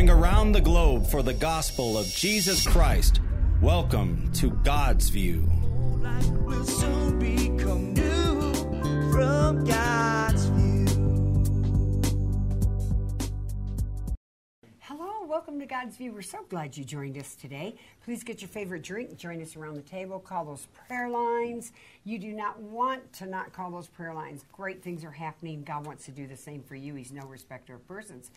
going around the globe for the gospel of Jesus Christ. Welcome to God's View. will soon become new from God's view. Hello, welcome to God's View. We're so glad you joined us today. Please get your favorite drink, join us around the table, call those prayer lines. You do not want to not call those prayer lines. Great things are happening. God wants to do the same for you. He's no respecter of persons.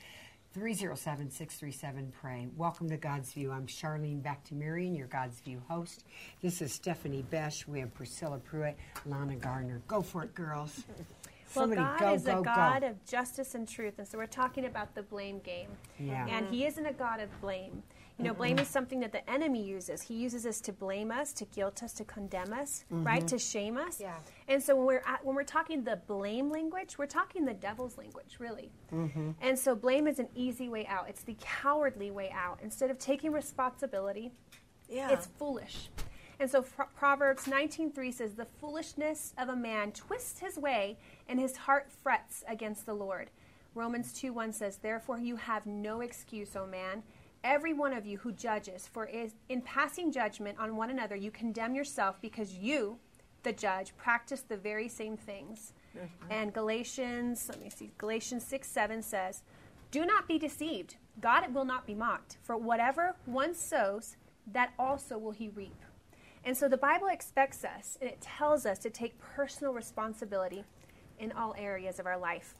307 637 Pray. Welcome to God's View. I'm Charlene Bactimirian, your God's View host. This is Stephanie Besh. We have Priscilla Pruitt, Lana Gardner. Go for it, girls. Well, Somebody God go, is go, a go. God of justice and truth, and so we're talking about the blame game. Yeah. And He isn't a God of blame. You know, mm-hmm. blame is something that the enemy uses. He uses us to blame us, to guilt us, to condemn us, mm-hmm. right? To shame us. Yeah. And so when we're at, when we're talking the blame language, we're talking the devil's language, really. Mm-hmm. And so blame is an easy way out. It's the cowardly way out. Instead of taking responsibility, Yeah. it's foolish. And so Pro- Proverbs 19:3 says the foolishness of a man twists his way and his heart frets against the Lord. Romans 2:1 says therefore you have no excuse, O man, every one of you who judges, for is, in passing judgment on one another you condemn yourself because you, the judge, practice the very same things. Mm-hmm. And Galatians, let me see, Galatians 6 7 says, Do not be deceived. God will not be mocked. For whatever one sows, that also will he reap. And so the Bible expects us, and it tells us to take personal responsibility in all areas of our life.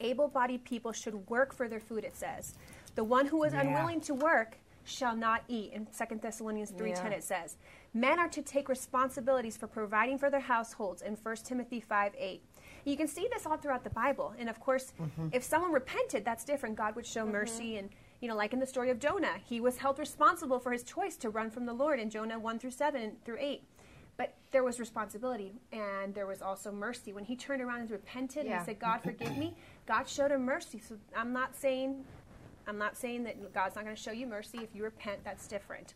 Able bodied people should work for their food, it says. The one who is Yeah. unwilling to work shall not eat. In 2 Thessalonians 3.10 Yeah. it says. Men are to take responsibilities for providing for their households in 1 Timothy 5 8. You can see this all throughout the Bible. And of course, mm-hmm. if someone repented, that's different. God would show mm-hmm. mercy. And, you know, like in the story of Jonah, he was held responsible for his choice to run from the Lord in Jonah 1 through 7 through 8. But there was responsibility and there was also mercy. When he turned around and repented and Yeah. he said, God, forgive me, God showed him mercy. So I'm not saying I'm not saying that God's not going to show you mercy. If you repent, that's different.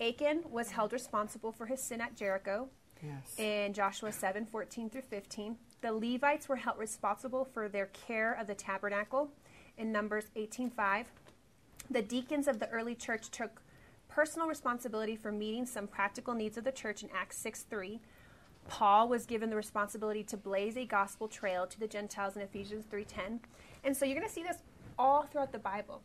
Achan was held responsible for his sin at Jericho Yes. in Joshua 7 14 through 15. The Levites were held responsible for their care of the tabernacle in Numbers 18 5. The deacons of the early church took personal responsibility for meeting some practical needs of the church in Acts 6 3. Paul was given the responsibility to blaze a gospel trail to the Gentiles in Ephesians 3:10. And so you're going to see this all throughout the Bible.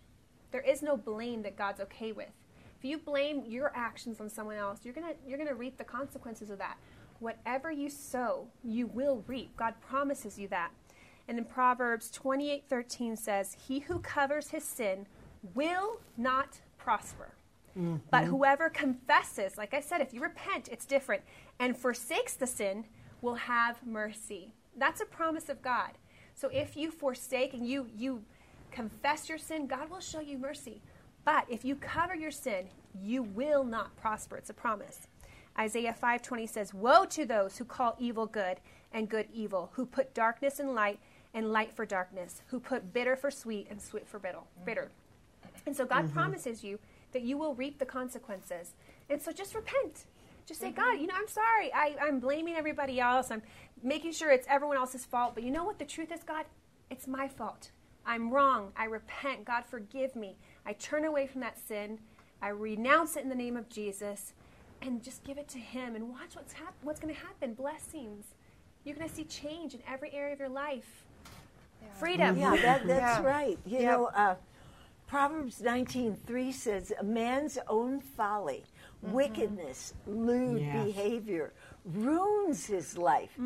There is no blame that God's okay with. If you blame your actions on someone else, you're going to you're going to reap the consequences of that. Whatever you sow, you will reap. God promises you that. And in Proverbs 28:13 says, "He who covers his sin will not prosper." Mm-hmm. But whoever confesses, like I said, if you repent, it's different, and forsakes the sin, will have mercy. That's a promise of God. So if you forsake and you you confess your sin, God will show you mercy. But if you cover your sin, you will not prosper. It's a promise. Isaiah 5:20 says, "Woe to those who call evil good and good evil, who put darkness in light and light for darkness, who put bitter for sweet and sweet for bitter." bitter. And so God mm-hmm. promises you that you will reap the consequences. And so just repent. Just say, God, you know, I'm sorry. I, I'm blaming everybody else. I'm making sure it's everyone else's fault. But you know what the truth is, God? It's my fault. I'm wrong. I repent. God, forgive me. I turn away from that sin. I renounce it in the name of Jesus. And just give it to Him and watch what's, hap- what's going to happen. Blessings. You're going to see change in every area of your life. Freedom. Yeah, that, that's Yeah. right. You Yeah. know, uh, Proverbs 19:3 says, "A man's own folly, wickedness, lewd Yes. behavior ruins his life.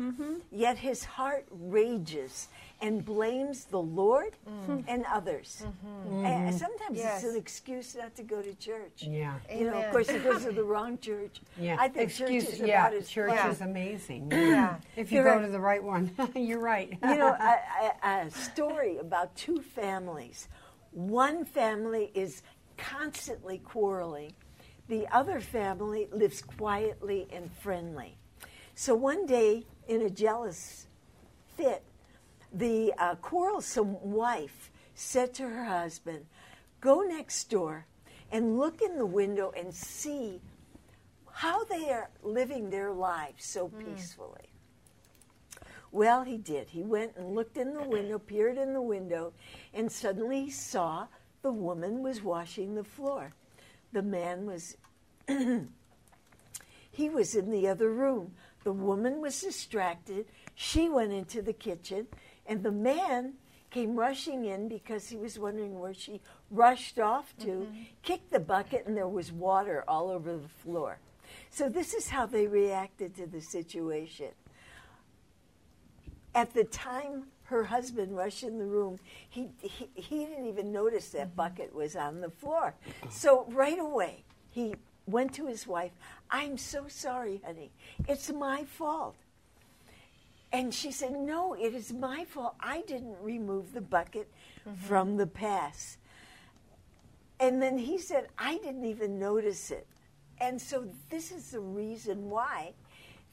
Yet his heart rages and blames the Lord mm. and others. Mm-hmm. And mm-hmm. sometimes Yes. it's an excuse not to go to church. Yeah. You know, of course, he goes to the wrong church. Yeah. I think Excuse, church is yeah, about as church fun. is amazing. Yeah. If you You're go right. to the right one, you're right. you know, a, a, a story about two families. One family is constantly quarreling. The other family lives quietly and friendly. So one day, in a jealous fit, the uh, quarrelsome wife said to her husband, Go next door and look in the window and see how they are living their lives so peacefully. Well, he did. He went and looked in the window, peered in the window, and suddenly he saw the woman was washing the floor. The man was he was in the other room. The woman was distracted. She went into the kitchen, and the man came rushing in because he was wondering where she rushed off to, mm-hmm. kicked the bucket, and there was water all over the floor. So, this is how they reacted to the situation. At the time her husband rushed in the room, he, he, he didn't even notice that mm-hmm. bucket was on the floor. Oh. So, right away, he went to his wife, I'm so sorry, honey. It's my fault. And she said, No, it is my fault. I didn't remove the bucket from the pass. And then he said, I didn't even notice it. And so this is the reason why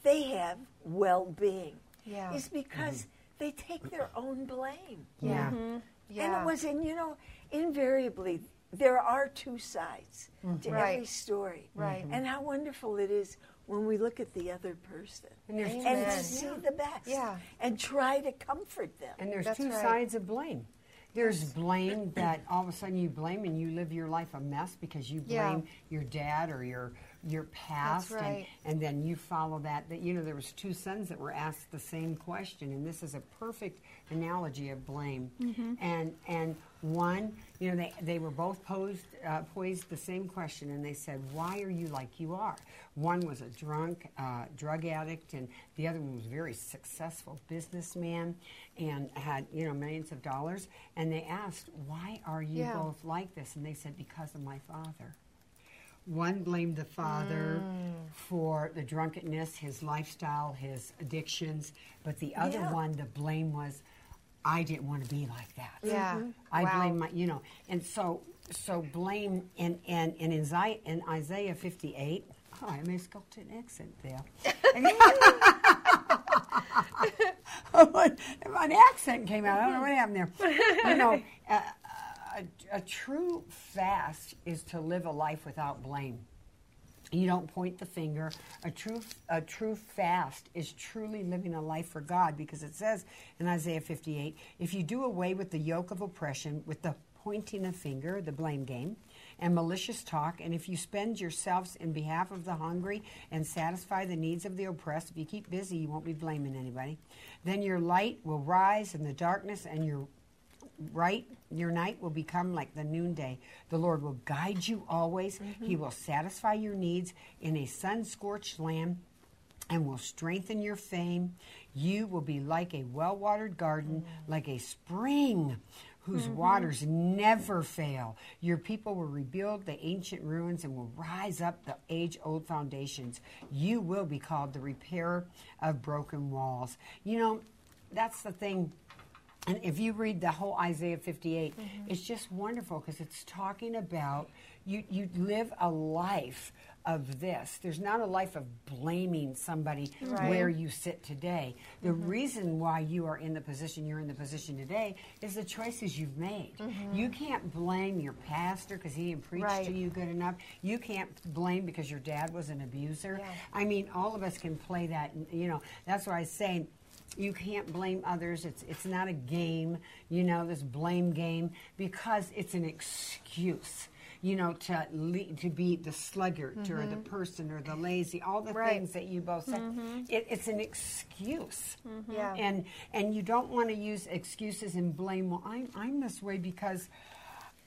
they have well being. Yeah. Is because they take their own blame. Yeah. Mm-hmm. And Yeah. it was, and you know, invariably, there are two sides to mm-hmm. every Right. story. Right. And how wonderful it is when we look at the other person And there's and Amen. see the best Yeah. and try to comfort them. And there's That's two right. sides of blame. There's blame that all of a sudden you blame and you live your life a mess because you Yeah. blame your dad or your your past right. and, and then you follow that that you know there was two sons that were asked the same question and this is a perfect analogy of blame mm-hmm. and and one you know they, they were both posed uh, poised the same question and they said why are you like you are one was a drunk uh, drug addict and the other one was a very successful businessman and had you know millions of dollars and they asked why are you Yeah. both like this and they said because of my father one blamed the father for the drunkenness, his lifestyle, his addictions, but the other Yeah. one, the blame was, I didn't want to be like that. Yeah. Mhm. I Wow. blame my, you know, and so so blame and and and in Isaiah, in Isaiah 58. Oh, I may sculpt an accent there. An accent came out. I don't know what happened there. You know, a, a, a true fast is to live a life without blame. You don't point the finger. A true, a true fast is truly living a life for God because it says in Isaiah 58 if you do away with the yoke of oppression, with the pointing of finger, the blame game, and malicious talk, and if you spend yourselves in behalf of the hungry and satisfy the needs of the oppressed, if you keep busy, you won't be blaming anybody, then your light will rise in the darkness and your right your night will become like the noonday. The lord will guide you always. Mm-hmm. He will satisfy your needs in a sun-scorched land and will strengthen your fame. You will be like a well-watered garden mm. like a spring whose mm-hmm. waters never fail. Your people will rebuild the ancient ruins and will rise up the age-old foundations. You will be called the repairer of broken walls. You know that's the thing and if you read the whole Isaiah 58, mm-hmm. it's just wonderful because it's talking about you, you live a life of this. There's not a life of blaming somebody Right. where you sit today. The mm-hmm. reason why you are in the position you're in the position today is the choices you've made. Mm-hmm. You can't blame your pastor because he didn't preach Right. to you good enough. You can't blame because your dad was an abuser. Yeah. I mean, all of us can play that. You know, that's why I say you can't blame others. It's it's not a game, you know, this blame game because it's an excuse. You know, to le- to be the sluggard or the mm-hmm. person or the lazy, all the Right. things that you both said. Mm-hmm. It, it's an excuse, mm-hmm. Yeah. and and you don't want to use excuses and blame. Well, I'm I'm this way because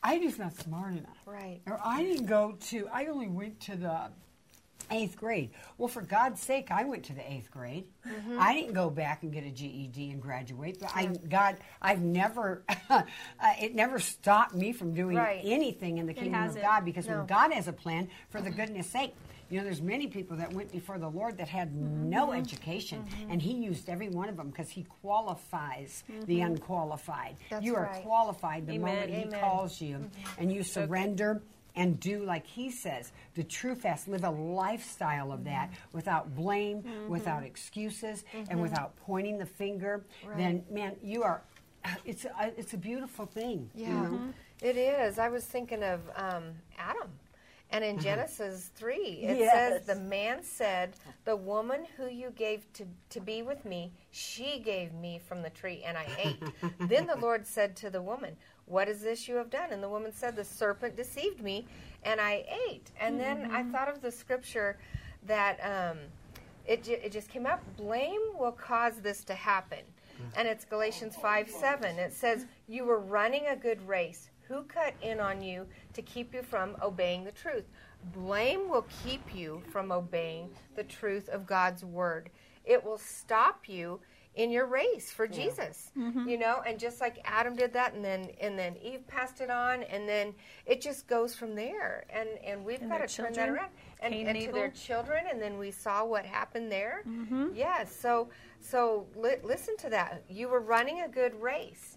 I just not smart enough, Right. Or I didn't go to. I only went to the eighth grade. Well, for God's sake, I went to the eighth grade. Mm-hmm. I didn't go back and get a GED and graduate. But I, God, I've never, uh, it never stopped me from doing Right. anything in the kingdom of. God because No. when God has a plan, for the goodness sake. You know, there's many people that went before the Lord that had no Mm-hmm. education, and He used every one of them because He qualifies the unqualified. Mm-hmm. That's you are right. qualified the Amen. moment He calls you, and you surrender and do like he says the true fast live a lifestyle of that Mm-hmm. without blame without excuses and without pointing the finger then man you are it's a, it's a beautiful thing you Yeah, know? it is. I was thinking of um, Adam. And in Genesis 3, it Yes. says, The man said, The woman who you gave to, to be with me, she gave me from the tree, and I ate. then the Lord said to the woman, What is this you have done? And the woman said, The serpent deceived me, and I ate. And then I thought of the scripture that um, it, ju- it just came up blame will cause this to happen. And it's Galatians 5 7. It says, You were running a good race. Who cut in on you to keep you from obeying the truth? Blame will keep you from obeying the truth of God's word. It will stop you in your race for Jesus. You know, and just like Adam did that and then and then Eve passed it on and then it just goes from there. And and we've And got to turn that around. And, and and to their children and then we saw what happened there. Yes, so so li- listen to that. You were running a good race.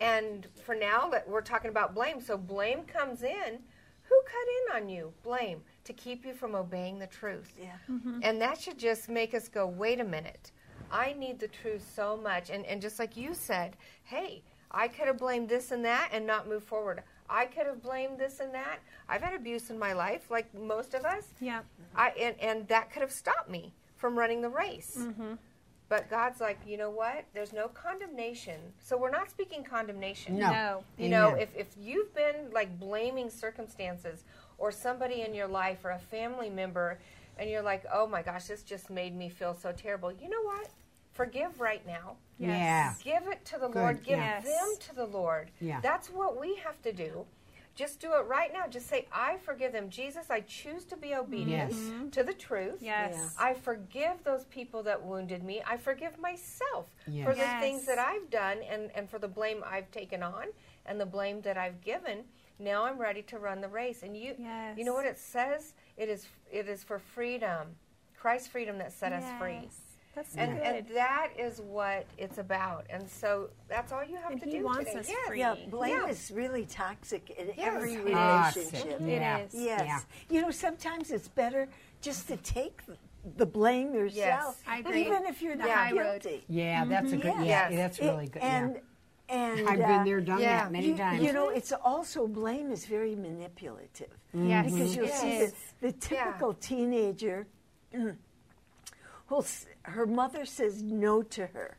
And for now that we're talking about blame, so blame comes in. Who cut in on you? Blame to keep you from obeying the truth. Yeah. Mm-hmm. And that should just make us go, wait a minute. I need the truth so much. And, and just like you said, hey, I could have blamed this and that and not moved forward. I could have blamed this and that. I've had abuse in my life, like most of us. Yeah. I and, and that could have stopped me from running the race. Mm-hmm. But God's like, you know what? There's no condemnation. So we're not speaking condemnation. No. No. You know, if, if you've been like blaming circumstances or somebody in your life or a family member and you're like, oh my gosh, this just made me feel so terrible, you know what? Forgive right now. Yeah. Give it to the Lord. Give yeah. them to the Lord. Yeah. That's what we have to do. Just do it right now. Just say, I forgive them. Jesus, I choose to be obedient Yes. Mm-hmm. to the truth. Yes. Yeah. I forgive those people that wounded me. I forgive myself Yes. for the Yes. things that I've done and, and for the blame I've taken on and the blame that I've given. Now I'm ready to run the race. And you you know what it says? It is it is for freedom. Christ's freedom that set us free. Yes. That's so And, good. and that is what it's about. And so that's all you have And to he do wants today. us Yes. free. Yeah, blame Yeah. is really toxic in Yes. every Toxic. relationship. Yeah. It is. Yes. Yeah. You know, sometimes it's better just to take the blame yourself, I agree. even if you're The not high road. guilty. Yeah, that's a good. Yes. Yeah, that's really good. And yeah. and I've uh, been there, done yeah. that many you, times. you know, it's also blame is very manipulative Yes. because you'll It see is. the, the typical teenager who'll s- her mother says no to her,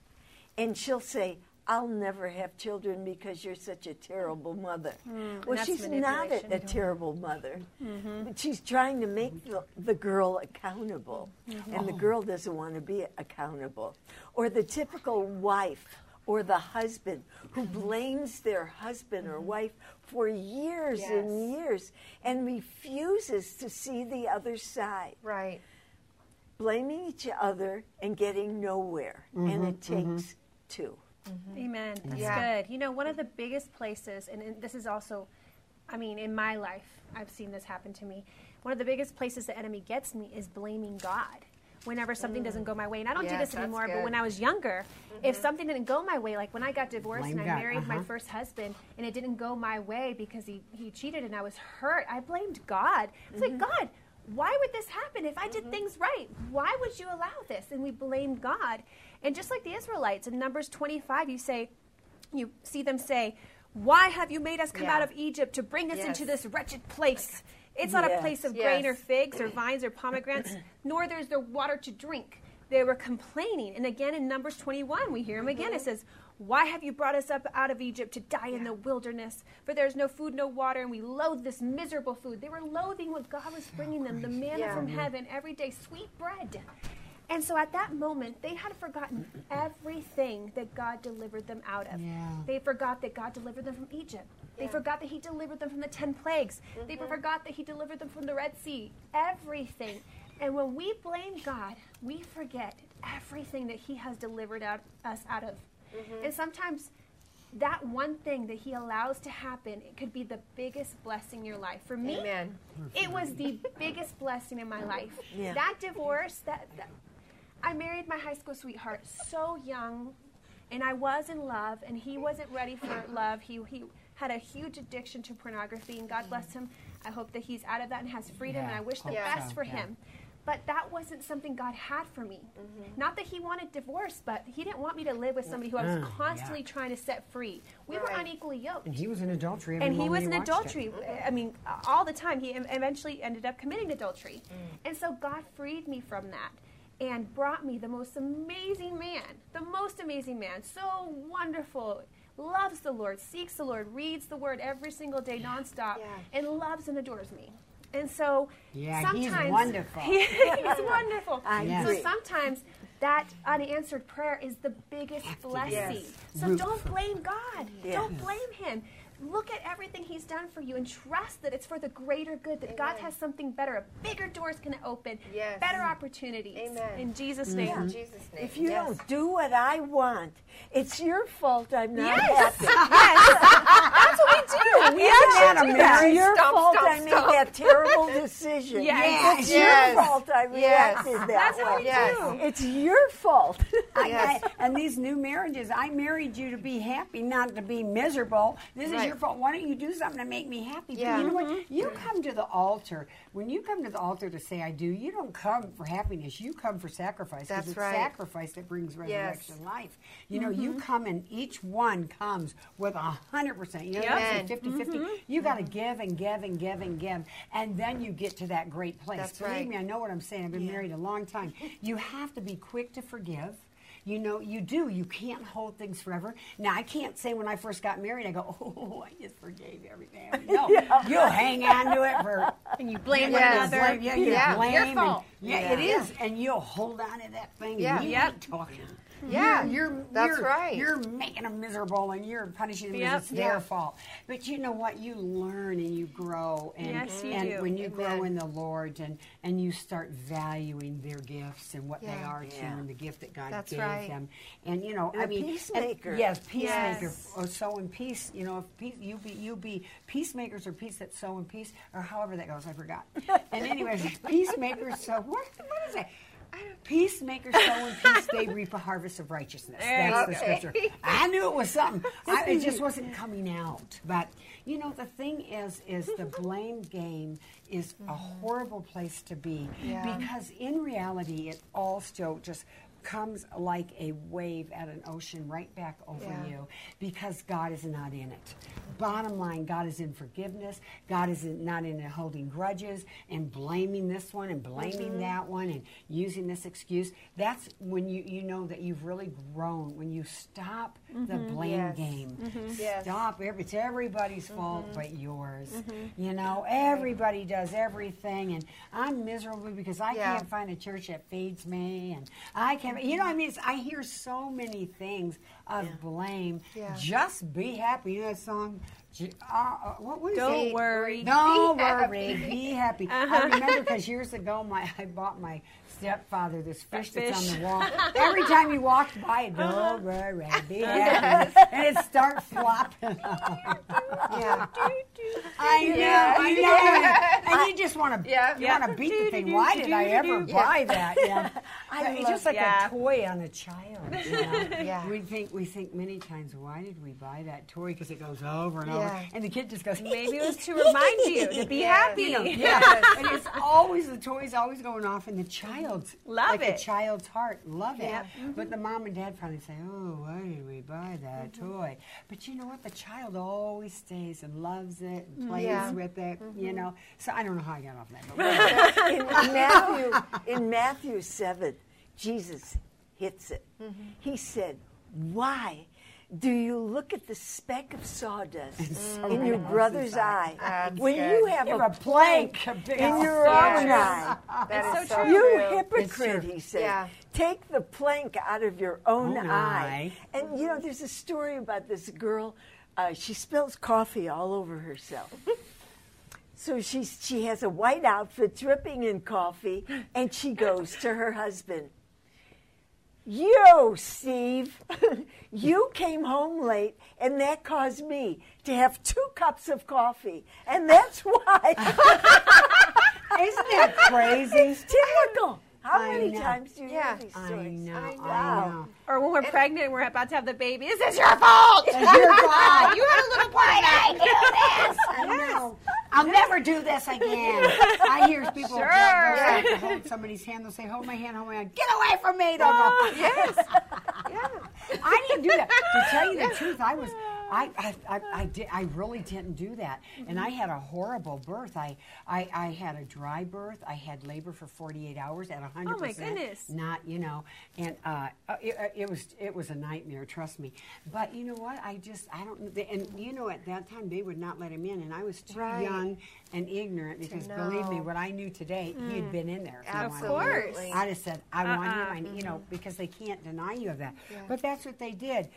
and she'll say. I'll never have children because you're such a terrible mother. well, she's not a, a terrible mother, but she's trying to make the, the girl accountable, and the girl doesn't want to be accountable. Or the typical wife or the husband who blames their husband or wife for years and years and refuses to see the other side, Right. Blaming each other and getting nowhere. And mm-hmm, it mm-hmm. takes two. Mm-hmm. Amen. That's Yeah. good. You know, one of the biggest places, and, and this is also, I mean, in my life, I've seen this happen to me. One of the biggest places the enemy gets me is blaming God. Whenever something doesn't mm. go my way, and I don't do this that's anymore, but when I was younger, if something didn't go my way, like when I got divorced Blame and I God, married my uh-huh. first husband, and it didn't go my way because he, he cheated and I was hurt, I blamed God. It's like, God, why would this happen if I did things right? Why would you allow this? And we blamed God. And just like the Israelites in Numbers 25, you say, you see them say, Why have you made us come Yeah. out of Egypt to bring us Yes. into this wretched place? It's not a place of grain or figs or vines or pomegranates, nor there's there water to drink. They were complaining. And again in Numbers 21, we hear them again. Mm-hmm. It says, Why have you brought us up out of Egypt to die in the wilderness? For there's no food, no water, and we loathe this miserable food. They were loathing what God was bringing them, the manna Yeah. from heaven every day, sweet bread. And so at that moment, they had forgotten everything that God delivered them out of. Yeah. They forgot that God delivered them from Egypt. They forgot that He delivered them from the 10 plagues. They mm-hmm. forgot that He delivered them from the Red Sea. Everything. And when we blame God, we forget everything that He has delivered out, us out of. Mm-hmm. And sometimes that one thing that He allows to happen, it could be the biggest blessing in your life. For me, Amen. it was the biggest blessing in my life. Yeah. That divorce, that, that I married my high school sweetheart so young, and I was in love, and he wasn't ready for love. He he had a huge addiction to pornography, and God bless him. I hope that he's out of that and has freedom, and I wish the Yeah. best for yeah. him. But that wasn't something God had for me. Not that He wanted divorce, but He didn't want me to live with somebody who I was Mm, constantly yeah. trying to set free. We were Right. unequally yoked And he was in adultery. Every and he was in watched it. adultery. I mean, all the time. He eventually ended up committing adultery, and so God freed me from that and brought me the most amazing man, the most amazing man, so wonderful, loves the Lord, seeks the Lord, reads the Word every single day nonstop, Yeah. and loves and adores me. And so Yeah, he's sometimes wonderful. He- he's wonderful. I Yes. So sometimes that unanswered prayer is the biggest blessing. Yes. So Root don't blame God. Yeah. Don't blame Him. Look at everything He's done for you and trust that it's for the greater good, that God has something better. A bigger door is going to open, Yes. better opportunities. Amen. In Jesus' name. In Jesus' name. If you yes. don't do what I want, it's your fault I'm not Yes. happy. That's what we do. We Isn't that actually do. It's your Stop, fault stop, I made stop. that terrible decision. Yes. It's Yes. your fault I Yes. reacted that That's how way. we Yes. do. It's your fault. I, Yes. I- and these new marriages, I married you to be happy, not to be miserable. This is Right. Your fault. Why don't you do something to make me happy? Yeah. But you know what? You come to the altar. When you come to the altar to say I do, you don't come for happiness. You come for sacrifice. That's it's right. sacrifice that brings resurrection life. You know, you Mm-hmm. come and each one comes with a hundred percent. You know, Yep. you 50 50. Mm-hmm. You got to give and give and give and give. And then you get to that great place. That's Believe right. me, I know what I'm saying. I've been married a long time. You have to be quick to forgive. You know, you do. You can't hold things forever. Now, I can't say when I first got married, I go, oh, I just forgave everything. No, you'll hang on to it for. And you blame Yes. one another. Blame, yeah, you Yeah, blame. your and- fault. yeah, Yeah. it is. And you'll hold on to that thing. Yeah. And you Yep. ain't talking. Yeah, You're, you're, that's you're- right. You're making them miserable and you're punishing them Yep. because it's their Yeah. fault. But you know what? You learn and you grow. And, Yes, you and do. when you grow in the Lord and, and you start valuing their gifts and what they Yeah. are to you and the gift that God That's gave right. them. And you know, And I mean, and- peacemaker. yes, peacemaker. Yes. Oh, or sow in peace. You know, if peace, you be you be peacemakers or peace that sow in peace or however that goes. I forgot. and anyways, peacemakers So What what is it? Peacemakers sow in peace, they reap a harvest of righteousness. That's the scripture. I knew it was something. I, it just wasn't coming out. But you know, the thing is, is the blame game is a horrible place to be Yeah. because in reality, it all still just comes like a wave at an ocean right back over Yeah. you because God is not in it. Bottom line, God is in forgiveness. God is in, not in holding grudges and blaming this one and blaming mm-hmm. that one and using this excuse. That's when you, you know that you've really grown when you stop the mm-hmm. blame Yes. game. Mm-hmm. Yes. Stop. Every, it's everybody's fault but yours. You know, everybody does everything, and I'm miserable because I Yeah. can't find a church that feeds me, and I can't. You know, I mean, it's, I hear so many things of blame. Yeah. Just be happy. You know that song. Uh, uh, what was Don't it? worry. Don't Be worry. happy. Be happy. I remember because years ago, my I bought my stepfather this fish that's fish. on the wall. Every time he walked by, it, don't worry, be happy, and it start flopping. Yeah. I know, Yeah. I know. And you just want to, Yeah. you want to beat the thing. Why did I ever buy that? Yeah. it's just like a toy on a child. You know? Yeah. We think we think many times, why did we buy that toy? Because it goes over and over, and the kid just goes. Maybe it was to remind you to be happy. You know, yeah, and it's always the toy's always going off in the child's Love like it. a child's heart, love it. Yep. But the mom and dad probably say, "Oh, why did we buy that Mm-hmm. toy?" But you know what? The child always stays and loves it and plays Yeah. with it. Mm-hmm. You know. So I don't know how I got off that. But in Matthew, in Matthew 7, Jesus hits it. Mm-hmm. He said, Why do you look at the speck of sawdust in your brother's eye That's when good. you have a a plank, plank a in your Yeah. own eye? That It's is so so true. You hypocrite, he said. Yeah. Take the plank out of your own Own eye. eye. And you know, there's a story about this girl. Uh, she spills coffee all over herself. So she's, she has a white outfit dripping in coffee, and she goes to her husband. Yo, Steve, you came home late, and that caused me to have two cups of coffee, and that's why. isn't that crazy? Typical. How I many know. times do you Yeah. hear these I stories? know. I Wow. know. Or when we're pregnant and we're about to have the baby, this is your fault. It's your fault. you had a little part. I do this. I know. I'll never do this again. I hear people Sure. they'll start to hold somebody's hand. They'll say, "Hold my hand, hold my hand. Get away from me!" They'll go, Yes. Yeah. I didn't do that. To tell you the truth, I was I, I, I, I, did, I really didn't do that. And I had a horrible birth. I, I, I had a dry birth. I had labor for 48 hours at 100%. Oh, my goodness. Not, you know, and uh, uh, it, uh, it was it was a nightmare, trust me. But you know what? I just, I don't, and you know, at that time, they would not let him in. And I was too Right. young and ignorant because believe me, what I knew today, he had been in there. if he wanted to. Of course. I just said, I want him, Uh-uh. I, you know, because they can't deny you of that. But that's what they did.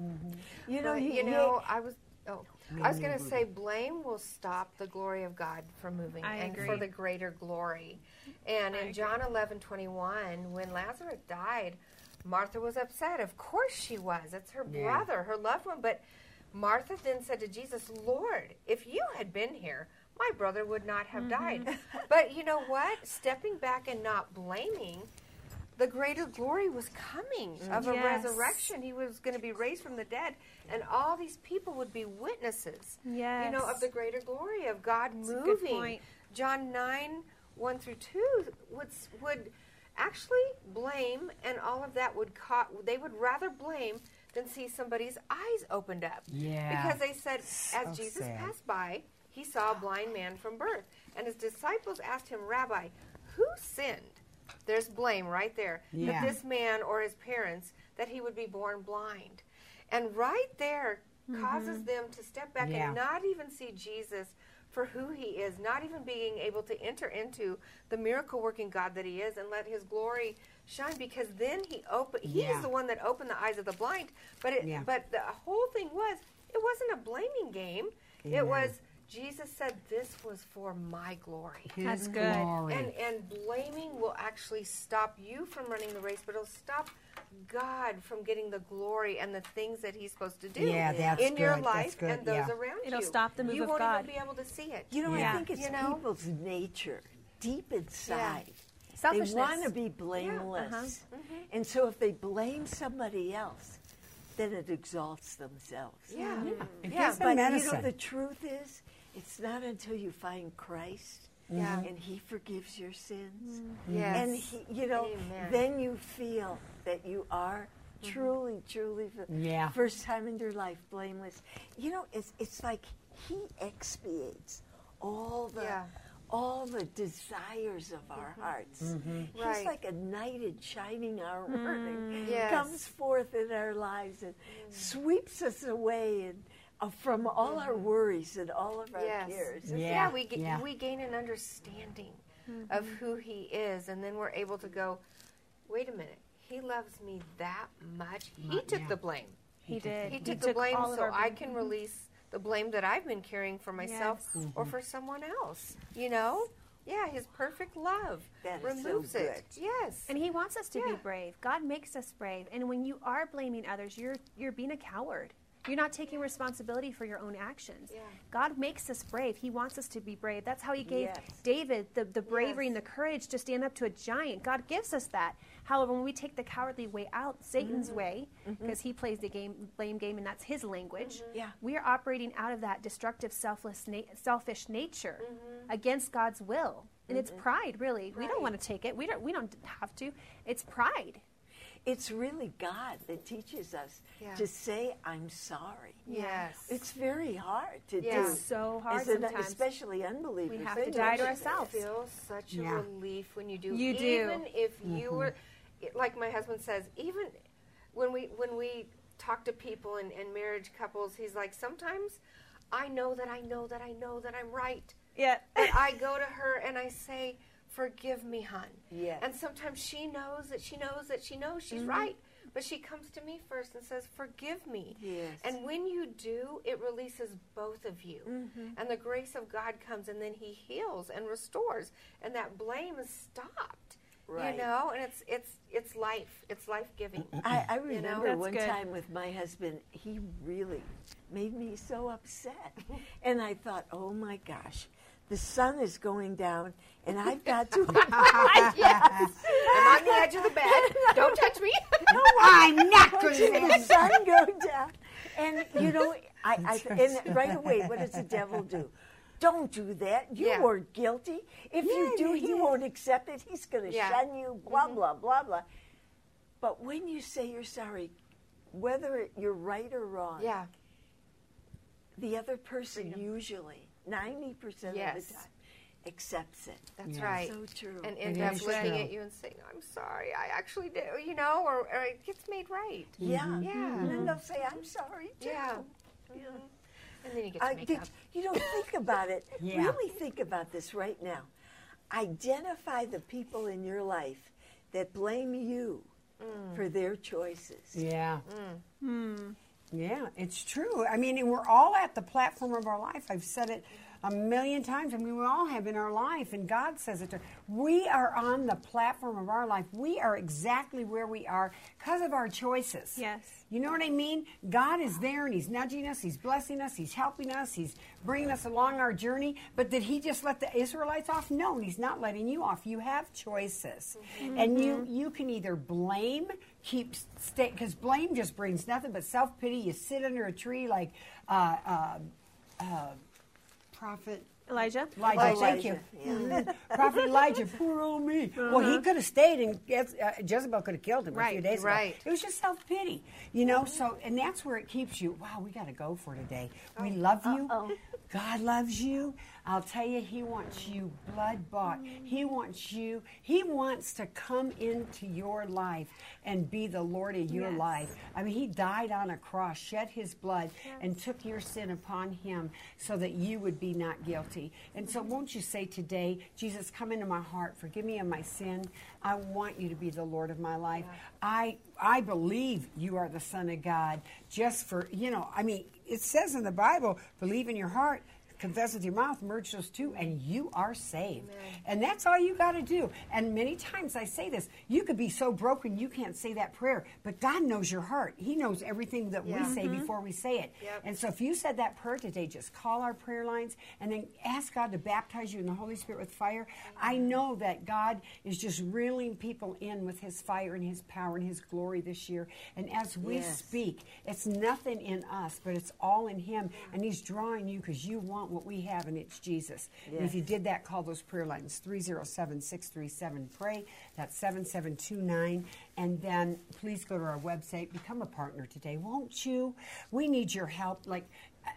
Mm-hmm. You know, But, you, you know, I was. Oh, I was going to say blame will stop the glory of God from moving, I and for the greater glory. And in John eleven twenty one, when Lazarus died, Martha was upset. Of course she was. It's her Yeah. brother, her loved one. But Martha then said to Jesus, "Lord, if you had been here, my brother would not have died." but you know what? Stepping back and not blaming. The greater glory was coming mm. of a resurrection. He was going to be raised from the dead, and all these people would be witnesses. Yes. You know, of the greater glory of God a moving. John 9, 1 through 2 would, would actually blame, and all of that would ca- they would rather blame than see somebody's eyes opened up. Yeah. Because they said, So as Jesus sad. passed by, he saw a blind man from birth. And his disciples asked him, Rabbi, who sinned? There's blame right there. Yeah. That this man or his parents, that he would be born blind. And right there causes mm-hmm. them to step back Yeah. and not even see Jesus for who he is, not even being able to enter into the miracle working God that he is and let his glory shine because then he open he's Yeah. the one that opened the eyes of the blind. But it Yeah. but the whole thing was it wasn't a blaming game. It was Jesus said this was for my glory. That's His good. glory. And and blaming will actually stop you from running the race, but it'll stop God from getting the glory and the things that He's supposed to do Yeah, that's in your good. That's life good, and those yeah. around you. It'll you. stop the move you of won't even be able to see it. You know, Yeah. I think it's You know? people's nature, deep inside. They Selfishness. They want to be blameless. uh-huh. And so if they blame somebody else, then it exalts themselves. yeah, It yeah, gives them But you know, the truth is, it's not until you find Christ Yeah. and He forgives your sins. Mm-hmm. yes. And he, you know, Amen. then you feel that you are mm-hmm. truly, truly, for Yeah. first time in your life, blameless. You know, it's it's like He expiates all the Yeah. all the desires of our mm-hmm. hearts. He's Right. like a knight in shining armor mm, and Yes. comes forth in our lives and mm. sweeps us away and Uh, from all our mm-hmm. worries and all of our Yes. cares. Yeah. yeah, we, ga- yeah. we gain an understanding mm-hmm. of who he is, and then we're able to go, wait a minute, he loves me that much. He took yeah. the blame. He did. He took the blame so I can mm-hmm. release the blame that I've been carrying for myself Yes. or for someone else. You know? Yeah, his perfect love That is so removes it. Yes. And he wants us to Yeah. be brave. God makes us brave. And when you are blaming others, you're you're being a coward. You're not taking responsibility for your own actions. Yeah. God makes us brave. He wants us to be brave. That's how he gave Yes. David the, the bravery and the courage to stand up to a giant. God gives us that. However, when we take the cowardly way out, Satan's mm-hmm. way, mm-hmm. because he plays the game blame game and that's his language, mm-hmm. Yeah. we are operating out of that destructive, selfless, na- selfish nature against God's will. And it's pride, really. We don't want to take it. We don't. We don't have to. It's pride. It's really God that teaches us Yeah. to say, I'm sorry. yes. It's very hard to Yeah. do. It's so hard as an- sometimes. especially unbelievers. We have to die to ourselves. It feels such a Yeah. relief when you do. You do. even if you mm-hmm. were, like my husband says, even when we when we talk to people and, and marriage couples, he's like, sometimes I know that I know that I know that I'm right. Yeah. But I go to her and I say, "Forgive me, hon." Yes. And sometimes she knows that she knows that she knows she's mm-hmm. right, but she comes to me first and says, "Forgive me." Yes. And when you do, it releases both of you, mm-hmm. and the grace of God comes, and then He heals and restores, and that blame is stopped. Right. You know, and it's it's it's life. It's life giving. I, I remember That's one good. time with my husband, he really made me so upset. and I thought, oh my gosh, the sun is going down, and I've got to. yes. I'm on the edge of the bed. Don't touch me. No, I'm not going to the sun go down. And you know, I, I and right away, what does the devil do? Don't do that. You Yeah. were guilty. If you do, he won't accept it. He's going to Yeah. shun you. Blah blah blah blah. But when you say you're sorry, whether you're right or wrong, yeah. the other person usually, 90% Yes. of the time, accepts it. That's Yeah. right. So true. And It end up looking true. at you and saying, "I'm sorry, I actually did," you know, or, or it gets made right. yeah. Yeah. And then they'll say, I'm sorry, too. Yeah. Yeah. And then you get to I make did, up. you know, think about it. Yeah. Really think about this right now. Identify the people in your life that blame you Mm. for their choices. Yeah. Mm. Yeah, it's true. I mean, we're all at the platform of our life. I've said it a million times. I mean, we all have in our life, and God says it. To, we are on the platform of our life. We are exactly where we are because of our choices. Yes. You know what I mean? God is there and He's nudging us, He's blessing us, He's helping us, He's bringing us along our journey. But did He just let the Israelites off? No, He's not letting you off. You have choices. Mm-hmm. And you, mm-hmm. you can either blame, keep stay, because blame just brings nothing but self pity. You sit under a tree like uh, uh, uh, Prophet. Elijah? Elijah, thank you. Elijah, Prophet Elijah, poor old me. Well, he could have stayed, and uh, Jezebel could have killed him a few Right, days ago. right. It was just self pity, you know. So, and that's where it keeps you. Wow, we got to go for today. We love you. God loves you. I'll tell you, He wants you blood bought. He wants you. He wants to come into your life and be the Lord of your Yes. life. I mean, He died on a cross, shed His blood, and took your sin upon Him so that you would be not guilty. And so, won't you say today, Jesus, come into my heart, forgive me of my sin. I want you to be the Lord of my life. I I believe you are the Son of God. Just for you know, I mean, it says in the Bible, believe in your heart confess with your mouth, merge those two, and you are saved. And that's all you got to do. And many times I say this you could be so broken you can't say that prayer, but God knows your heart. He knows everything that Yeah. we say mm-hmm. before we say it. Yep. And so if you said that prayer today, just call our prayer lines and then ask God to baptize you in the Holy Spirit with fire. I know that God is just reeling people in with his fire and his power and his glory this year. And as we Yes. speak, it's nothing in us, but it's all in him. And he's drawing you because you want what we have, and it's Jesus. And if you did that, call those prayer lines 307 637 Pray. That's 7729. And then please go to our website, become a partner today, won't you? We need your help. Like,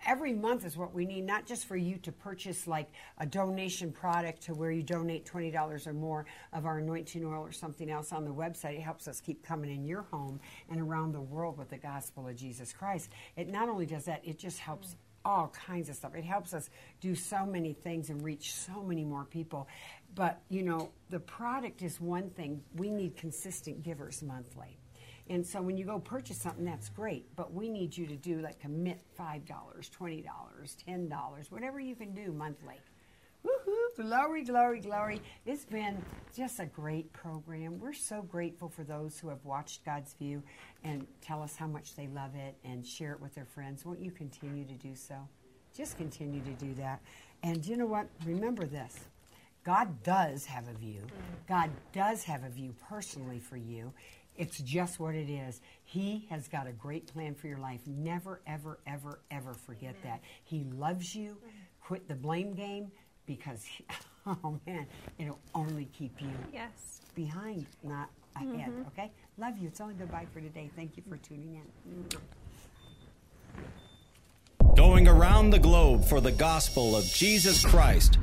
Every month is what we need, not just for you to purchase like a donation product to where you donate $20 or more of our anointing oil or something else on the website. It helps us keep coming in your home and around the world with the gospel of Jesus Christ. It not only does that, it just helps all kinds of stuff. It helps us do so many things and reach so many more people. But, you know, the product is one thing. We need consistent givers monthly. And so when you go purchase something, that's great. But we need you to do like commit $5, $20, $10, whatever you can do monthly. Glory, glory, glory. It's been just a great program. We're so grateful for those who have watched God's View and tell us how much they love it and share it with their friends. Won't you continue to do so? Just continue to do that. And you know what? Remember this God does have a view. God does have a view personally for you. It's just what it is. He has got a great plan for your life. Never, ever, ever, ever forget that. He loves you. Mm-hmm. Quit the blame game because, he- oh man, it'll only keep you Yes. behind, not ahead. Mm-hmm. Okay? Love you. It's only goodbye for today. Thank you for tuning in. Going around the globe for the gospel of Jesus Christ.